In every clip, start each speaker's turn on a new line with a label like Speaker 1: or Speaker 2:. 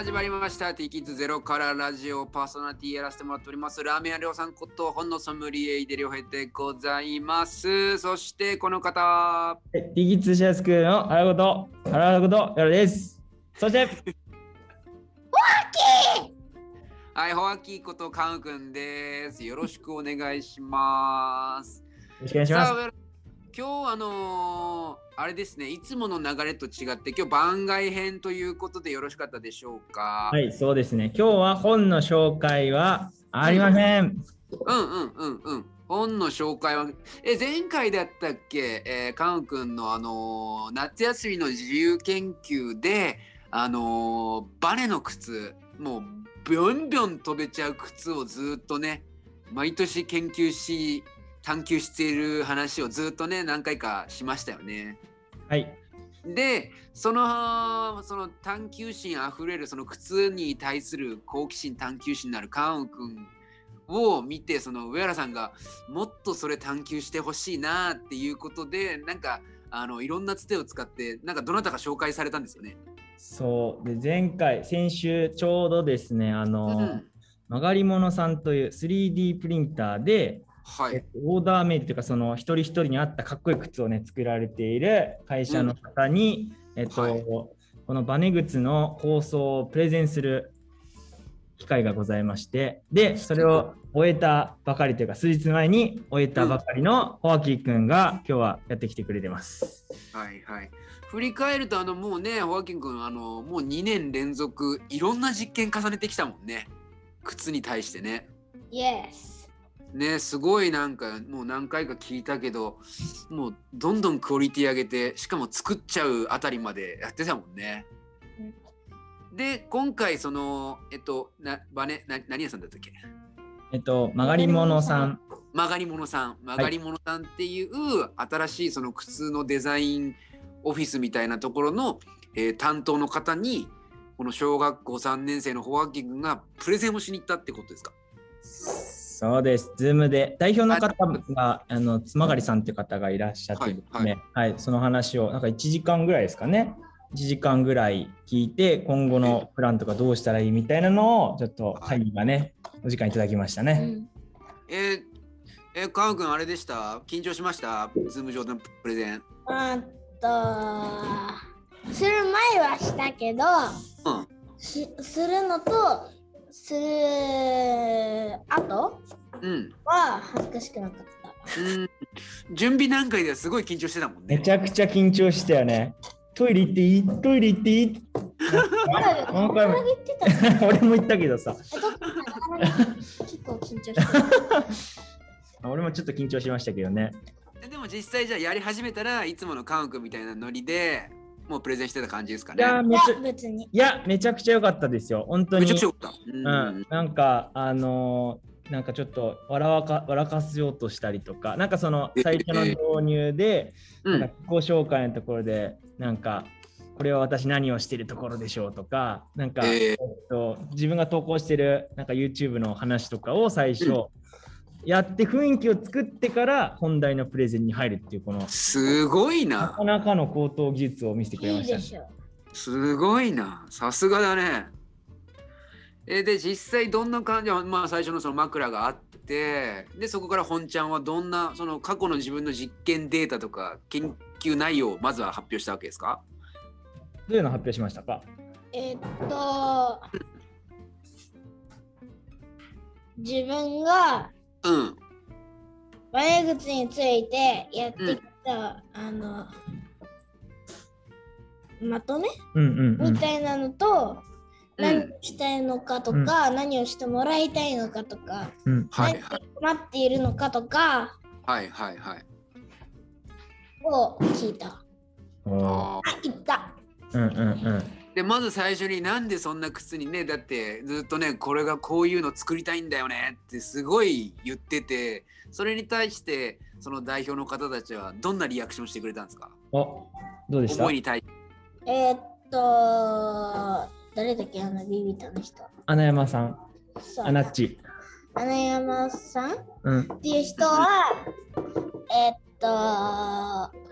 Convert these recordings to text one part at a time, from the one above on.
Speaker 1: 始まりました。ティーキッズゼロからラジオパーソナリティやらせてもらっております。ラーメン屋りょうさんこと本のソムリエイデリオヘでございます。そしてこの方、
Speaker 2: はい、リギツシャスクの原こと、原こと、よろです。そして、
Speaker 1: はい、ホワキーことカウくんです。よろしくお願いします。
Speaker 2: よろしくお願いします。
Speaker 1: 今日あのーあれですね、いつもの流れと違って今日番外編ということでよろしかったでしょうか？
Speaker 2: はい、そうですね。今日は本の紹介はありません。
Speaker 1: うんうんうんうん。本の紹介は、え、前回だったっけ、えー、カン君のあのー夏休みの自由研究で、あのーバネの靴、もうビョンビョン飛べちゃう靴をずっとね、毎年研究し、探求している話をずっとね、何回かしましたよね。
Speaker 2: はい、
Speaker 1: でそのその探求心あふれるその靴に対する好奇心探求心のあるカウン君を見てその上原さんがもっとそれ探求してほしいなっていうことでなんかあのいろんなつてを使ってなんかどなたか紹介されたんですよね。
Speaker 2: そう。で、前回、先週、ちょうどですね、あの、
Speaker 1: うん
Speaker 2: 曲がり物さんという 3D プリンターで、
Speaker 1: はい、
Speaker 2: えっとオーダーメイドというか、その一人一人に合ったかっこいい靴をね、作られている会社の方に、えっと、
Speaker 1: はい。
Speaker 2: このバネ靴の放送をプレゼンする機会がございまして、で、それを終えたばかりというか、数日前に終えたばかりのホワキー君が今日はやってきてくれてます。
Speaker 1: はいはい。振り返るとあのもうねホワキン君あのもう2年連続いろんな実験重ねてきたもんね。靴に対してね。
Speaker 3: Yes.
Speaker 1: ねすごいなんかもう何回か聞いたけどもうどんどんクオリティ上げてしかも作っちゃうあたりまでやってたもんね。で今回そのえっとなバネな何屋さんだったっけ？
Speaker 2: えっと、曲がり物さん。
Speaker 1: 曲がり物さん曲がり物さんっていう新しいその靴のデザインオフィスみたいなところの、えー担当の方にこの小学校3年生のホワキ君がプレゼンをしに行ったってことですか？
Speaker 2: そうです、ズームで代表の方が、あの妻狩さんっていう方がいらっしゃってですね、はい。その話をなんか1時間ぐらいですかね、1時間ぐらい聞いて、今後のプランとかどうしたらいいみたいなのを、ちょっと会議がね、お時間いただきましたね。
Speaker 1: えー、えー、川君あれでした？緊張しました？ズーム上でのプレゼン。
Speaker 3: あと、する前はしたけど、
Speaker 1: うん。
Speaker 3: しするのと、する後
Speaker 1: うん。
Speaker 3: は恥ずかしくなかった。
Speaker 1: うん。準備段階ではすごい緊張してたもんね。
Speaker 2: めちゃくちゃ緊張したよね。トイレ行っていい？トイレ行っていい？何回も
Speaker 3: 言ってたの
Speaker 2: 俺も言ったけどさ、
Speaker 3: 結構緊張してた。
Speaker 2: 俺もちょっと緊張しましたけどね。
Speaker 1: でも実際じゃあやり始めたらいつものカウン君みたいなノリでもうプレゼンしてた感じですかね。
Speaker 2: いや、
Speaker 3: い
Speaker 2: めちゃ
Speaker 3: や、別に。
Speaker 2: いやめちゃくちゃ良かったですよ。本当に。
Speaker 1: めちゃくちゃよかった。うん
Speaker 2: うん、なんかあのーなんかちょっと笑わか笑かせようとしたりとかなんかその最初の導入で、
Speaker 1: うん
Speaker 2: なんか自己紹介のところでなんかこれは私何をしてるところでしょうとかなんか、
Speaker 1: えー
Speaker 2: えっと、自分が投稿してるなんか YouTube の話とかを最初、
Speaker 1: うん
Speaker 2: やって雰囲気を作ってから本題のプレゼンに入るっていうこの
Speaker 1: すごいな
Speaker 2: なか。なかの高等技術を見せてくれ
Speaker 3: い
Speaker 2: ましたね。
Speaker 3: いでしょ。
Speaker 1: すごいな。さすがだね。えで実際どんな感じ？まあ最初のその枕があってでそこから本ちゃんはどんなその過去の自分の実験データとか研究内容をまずは発表したわけですか？
Speaker 2: どういうの発表しましたか？
Speaker 3: えっと、自分が
Speaker 1: うん。
Speaker 3: バネ靴についてやってきた、あの、まとめ？
Speaker 2: うんうんうん。
Speaker 3: みたいなのと、
Speaker 1: うん。
Speaker 3: 何をしたいのかとか、何をしてもらいたいのかとか、
Speaker 2: うん。
Speaker 1: はいはい。
Speaker 3: 何を待っているのかとか
Speaker 1: はいはいはい。
Speaker 3: を聞いた。
Speaker 1: あ
Speaker 3: あ、言った。
Speaker 2: うんうんうん
Speaker 1: でまず最初になんでそんな靴にねだってずっとねこれがこういうの作りたいんだよねってすごい言っててそれに対してその代表の方たちはどんなリアクションしてくれたんですか？
Speaker 2: おどうでした？
Speaker 1: 思いに対して
Speaker 3: えーっと、誰だっけあのビビタの人。
Speaker 2: 穴山さん、
Speaker 3: そう
Speaker 2: アナッチ。
Speaker 3: 穴山さん？っ
Speaker 2: うん。
Speaker 3: ていう人は、えーっと、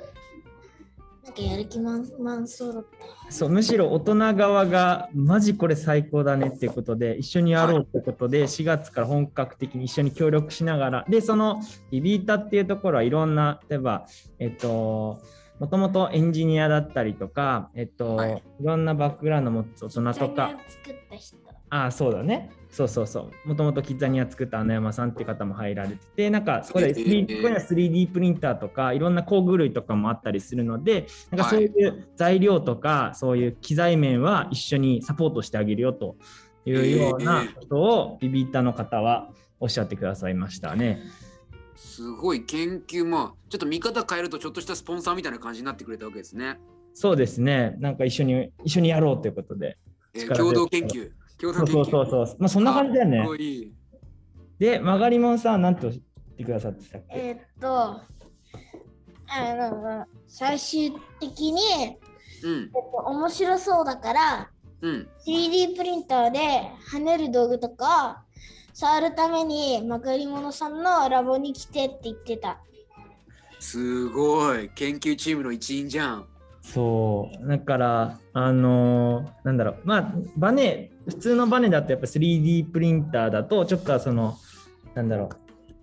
Speaker 3: なんかかやる気満々そうだった。
Speaker 2: そうむしろ大人側がマジこれ最高だねっていうことで一緒にやろうってことで4月から本格的に一緒に協力しながらでそのビビータっていうところはいろんな例えばえっともともとエンジニアだったりとか、えっと
Speaker 1: はい
Speaker 2: い、ろんなバックグラウンドを持つ大人とか
Speaker 3: 作った人。
Speaker 2: ああそうだねそうそうそうもともとキッザニア作った穴山さんっていう方も入られててなんかそこで 3D,、
Speaker 1: えー
Speaker 2: ここには 3D プリンターとかいろんな工具類とかもあったりするのでなんかそういう材料とか、そういう機材面は一緒にサポートしてあげるよというようなことをビビッタの方はおっしゃってくださいましたね。
Speaker 1: すごい研究まあちょっと見方変えるとちょっとしたスポンサーみたいな感じになってくれたわけですね。
Speaker 2: そうですねなんか一緒に一緒にやろうということで。
Speaker 1: えー
Speaker 2: 力
Speaker 1: 共同研究。共同研究。
Speaker 2: そうそうそうそう。まあそんな感じだよね
Speaker 1: いい
Speaker 2: で、曲がりもんさん、なんと言ってくださってたっけ？
Speaker 3: えーっと、あの、最終的に、え
Speaker 1: うん
Speaker 3: っと、面白そうだから、
Speaker 1: うん。
Speaker 3: 3D プリンターで跳ねる道具とか触るためにまかりものさんのラボに来てって言ってた。
Speaker 1: すごい研究チームの一員じゃん。
Speaker 2: そう。だから、あのーなんだろう。まあ、バネ、普通のバネだとやっぱ 3D プリンターだと、ちょっとその、なんだろ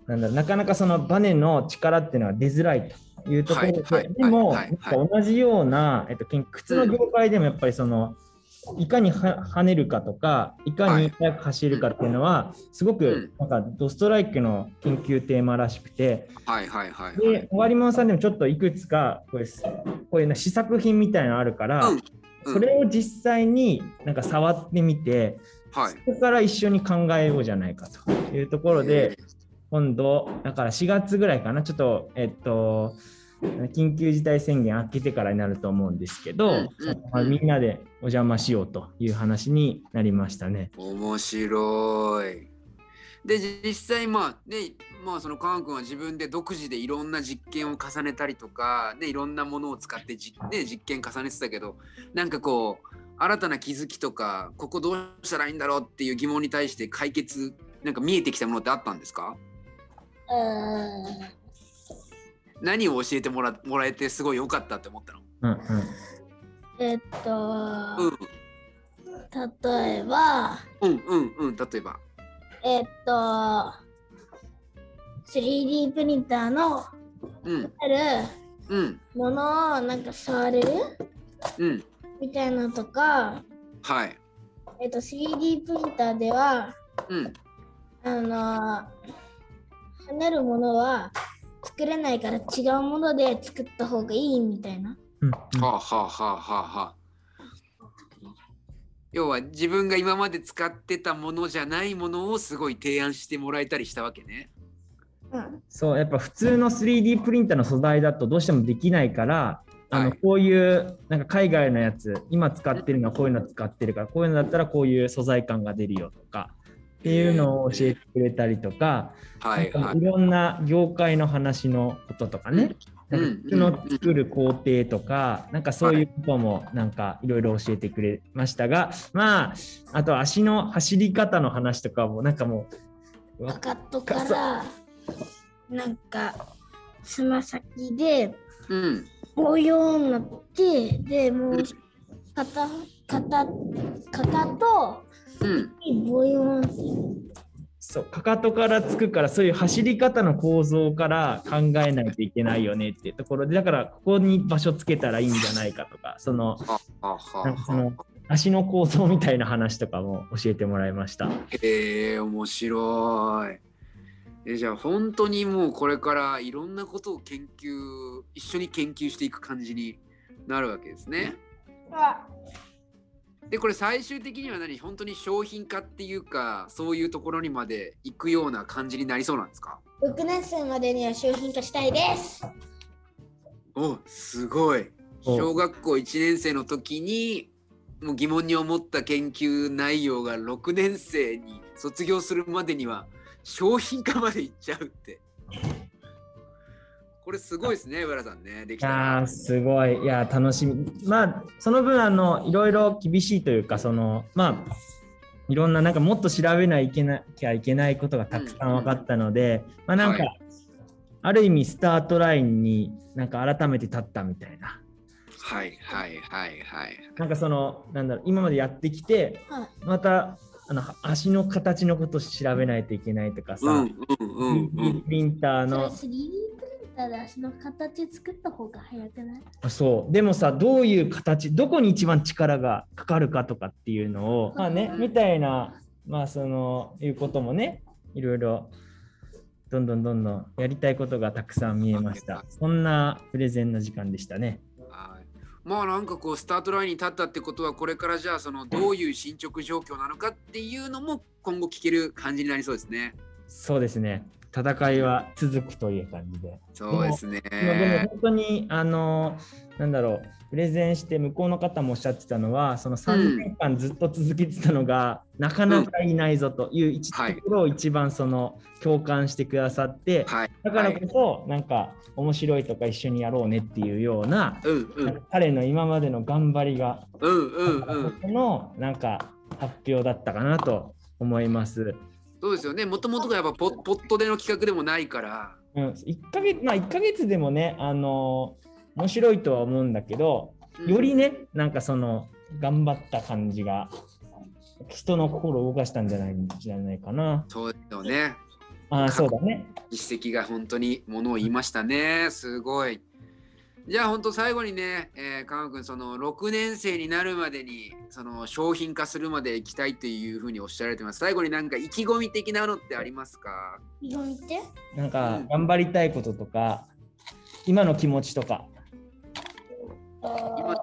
Speaker 2: う。なんだろうなかなかそのバネの力っていうのは出づらいというところで、
Speaker 1: はいはい
Speaker 2: でも、
Speaker 1: はい
Speaker 2: 同じような、えっと、靴の業界でもやっぱりその、いかには跳ねるかとか、いかに速く走るかっていうのは、すごくなんかドストライクの研究テーマらしくて、
Speaker 1: はいはいはい、はい。
Speaker 2: で、終わりもんさんでもちょっといくつかこれこういうな試作品みたいなのあるから、それを実際になんか触ってみて、
Speaker 1: はい。
Speaker 2: そこから一緒に考えようじゃないかというところで、今度、だから4月ぐらいかな、ちょっと、えっと、緊急事態宣言明けてからになると思うんですけど、
Speaker 1: うんうん
Speaker 2: みんなでお邪魔しようという話になりましたね。
Speaker 1: 面白い。で実際まあねまあそのカン君は自分で独自でいろんな実験を重ねたりとかねいろんなものを使ってじ、ね、実験重ねてたけどなんかこう新たな気づきとかここどうしたらいいんだろうっていう疑問に対して解決なんか見えてきたものってあったんですか？
Speaker 3: うーん。
Speaker 1: 何を教えてもらもらえてすごい良かったって思ったの？
Speaker 2: うんうん。
Speaker 3: えっと、
Speaker 1: うん。
Speaker 3: 例えば、
Speaker 1: うんうんうん例えば。
Speaker 3: えっと、3D プリンターの
Speaker 1: うん。
Speaker 3: ある
Speaker 1: うん。
Speaker 3: ものをなんか触れる
Speaker 1: うん。
Speaker 3: みたいなのとか、
Speaker 1: はい。
Speaker 3: えっと、3D プリンターでは、
Speaker 1: うん。
Speaker 3: あの跳ねるものは作れないから違うもので作った方がいいみたいな。
Speaker 2: うん
Speaker 1: はあ、はあはあはあはあ、要は自分が今まで使ってたものじゃないものをすごい提案してもらえたりしたわけね。
Speaker 3: うん。
Speaker 2: そうやっぱ普通の 3D プリンターの素材だとどうしてもできないからあの
Speaker 1: はい
Speaker 2: こういうなんか海外のやつ今使ってるのはこういうの使ってるからこういうのだったらこういう素材感が出るよとかっていうのを教えてくれたりとか、
Speaker 1: はいはい。
Speaker 2: なんかいろんな業界の話のこととかね、
Speaker 1: うん。
Speaker 2: の作る工程とか、なんかそういうこともなんかいろいろ教えてくれましたが、まああと足の走り方の話とかもなんかもう
Speaker 3: かかとから、なんか、つま先で、
Speaker 1: うん。
Speaker 3: こういうようになって、で、もう、肩、肩、かかと
Speaker 1: うん
Speaker 2: そうかかとからつくからそういう走り方の構造から考えないといけないよねっていうところでだからここに場所つけたらいいんじゃないかとかそのその
Speaker 1: はあ
Speaker 2: 足の構造みたいな話とかも教えてもらいました。
Speaker 1: へえ面白い。えじゃあ本当にもうこれからいろんなことを研究一緒に研究していく感じになるわけですね。でこれ最終的には何？本当に商品化っていうかそういうところにまで行くような感じになりそうなんですか
Speaker 3: ？6年生までには商品化したいです。
Speaker 1: おすごい。
Speaker 2: お。
Speaker 1: 小学校1年生の時にもう疑問に思った研究内容が6年生に卒業するまでには商品化までいっちゃうってこれすごいですね上原さんねでき
Speaker 2: い
Speaker 1: た
Speaker 2: すごいいやー楽しみまあその分あのいろいろ厳しいというかそのまあいろんななんかもっと調べないけなきゃいけないことがたくさん分かったので、まあなんか、
Speaker 1: はい
Speaker 2: ある意味スタートラインになんか改めて立ったみたいな
Speaker 1: はいはいはいはい。
Speaker 2: なんかそのなんだろう今までやってきて
Speaker 3: はい。
Speaker 2: またあの足の形のことを調べないといけないとかさ、
Speaker 1: うんうんうんう
Speaker 2: 3D
Speaker 1: ん。
Speaker 2: プリンターの
Speaker 3: 3D プリンターで足の形作った方が早くない？
Speaker 2: あそう。でもさどういう形どこに一番力がかかるかとかっていうのをまあねみたいなまあそのいうこともねいろいろどんどんどんどんやりたいことがたくさん見えました。そんなプレゼンの時間でしたね。
Speaker 1: はい。まあなんかこうスタートラインに立ったってことはこれからじゃあそのどういう進捗状況なのかっていうのも今後聞ける感じになりそうですね。
Speaker 2: そうですね戦いは続くという感じで
Speaker 1: そうですね。
Speaker 2: まあでも本当にあのなんだろうプレゼンして向こうの方もおっしゃってたのはその3年間ずっと続けてたのが、なかなかいないぞという一と
Speaker 1: はい
Speaker 2: ころを一番その共感してくださって、
Speaker 1: はい。
Speaker 2: だからこそなんか面白いとか一緒にやろうねっていうような、
Speaker 1: うんうん
Speaker 2: 彼の今までの頑張りが
Speaker 1: うんうんうん。
Speaker 2: このなんか発表だったかなと思います。
Speaker 1: そうですよね。もともとがやっぱポポットでの企画でもないから。
Speaker 2: うん、1ヶ月まあ1ヶ月でもねあの面白いとは思うんだけど
Speaker 1: うん
Speaker 2: よりねなんかその頑張った感じが人の心を動かしたんじゃないんじゃないかな。
Speaker 1: そうですよね。
Speaker 2: ああそうだね。
Speaker 1: 実績が本当にものを言いましたね。すごい。じゃあ本当最後にね、えー、かんくんその6年生になるまでにその商品化するまで行きたいというふうにおっしゃられてます。最後になんか意気込み的なのってありますか？
Speaker 3: 色見て？
Speaker 2: なんか頑張りたいこととか今の気持ちとか。
Speaker 1: 今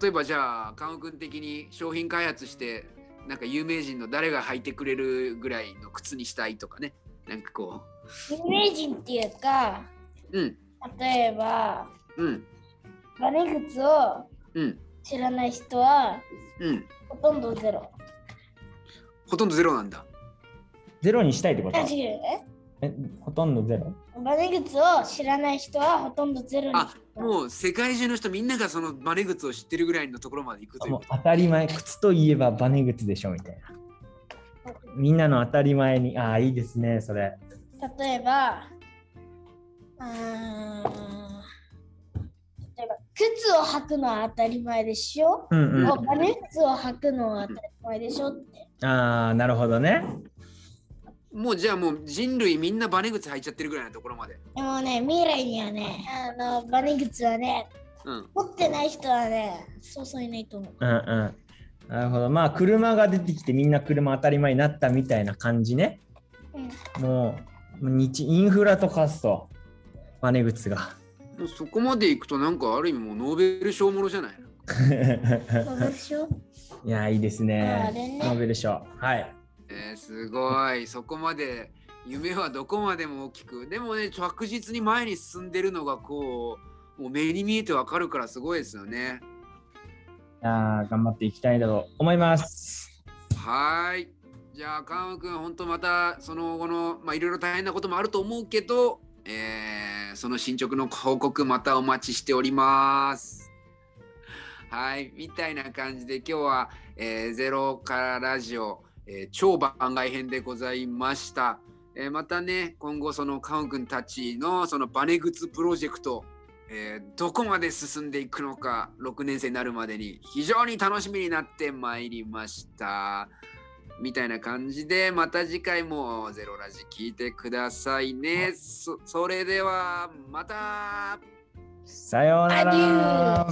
Speaker 1: 例えばじゃあかんくん的に商品開発してなんか有名人の誰が履いてくれるぐらいの靴にしたいとかね。なんかこ
Speaker 3: 有名人っていうか、
Speaker 1: う。うん。
Speaker 3: 例えば、
Speaker 1: うん。
Speaker 3: バネ靴を
Speaker 1: うん。
Speaker 3: 知らない人は
Speaker 1: うん。
Speaker 3: ほとんどゼロ。
Speaker 1: ほとんどゼロなんだ。
Speaker 2: ゼロにしたいってこと？えほとんどゼロ？
Speaker 3: バネ靴を知らない人はほとんどゼロに。
Speaker 1: あもう世界中の人みんながそのバネ靴を知ってるぐらいのところまで行くという
Speaker 2: 当たり前靴といえばバネ靴でしょみたいな。みんなの当たり前にああいいですねそれ。
Speaker 3: 例えば、うーん例えば、靴を履くのは当たり前でしょ、
Speaker 2: うんうん。
Speaker 3: もうバネ靴を履くのは当たり前でしょって。
Speaker 2: ああなるほどね。
Speaker 1: もうじゃあもう人類みんなバネ靴履いちゃってるぐらいのところまで。
Speaker 3: でもね、未来にはね、あのバネ靴はね、
Speaker 1: うん。
Speaker 3: 持ってない人はね、そうそういないと思う。
Speaker 2: うんうん。なるほど。まあ車が出てきてみんな車当たり前になったみたいな感じね。
Speaker 3: うん、
Speaker 2: もう日インフラと化すとバネ靴が。
Speaker 1: もうそこまで行くとなんかある意味もうノーベル賞ものじゃない？の
Speaker 3: ノーベル賞？
Speaker 2: いやいいです
Speaker 3: あ
Speaker 2: ね。
Speaker 3: れね
Speaker 2: ノーベル賞。はい。
Speaker 1: えーすごい。そこまで夢はどこまでも大きく。でもね、着実に前に進んでるのがこう、もう目に見えてわかるからすごいですよね。
Speaker 2: いやー頑張っていきたいなと思います。
Speaker 1: はーい。じゃあ、川野くん、本当またその後の、まあいろいろ大変なこともあると思うけど、えーその進捗の報告またお待ちしております。はい、みたいな感じで今日は、えーゼロからラジオ、えー超番外編でございました。えーまたね、今後そのカウン君たちのそのバネグツプロジェクト、えどこまで進んでいくのか6年生になるまでに非常に楽しみになってまいりました。みたいな感じで、また次回もゼロラジ聞いてくださいね。そそれでは、また。
Speaker 2: さようなら。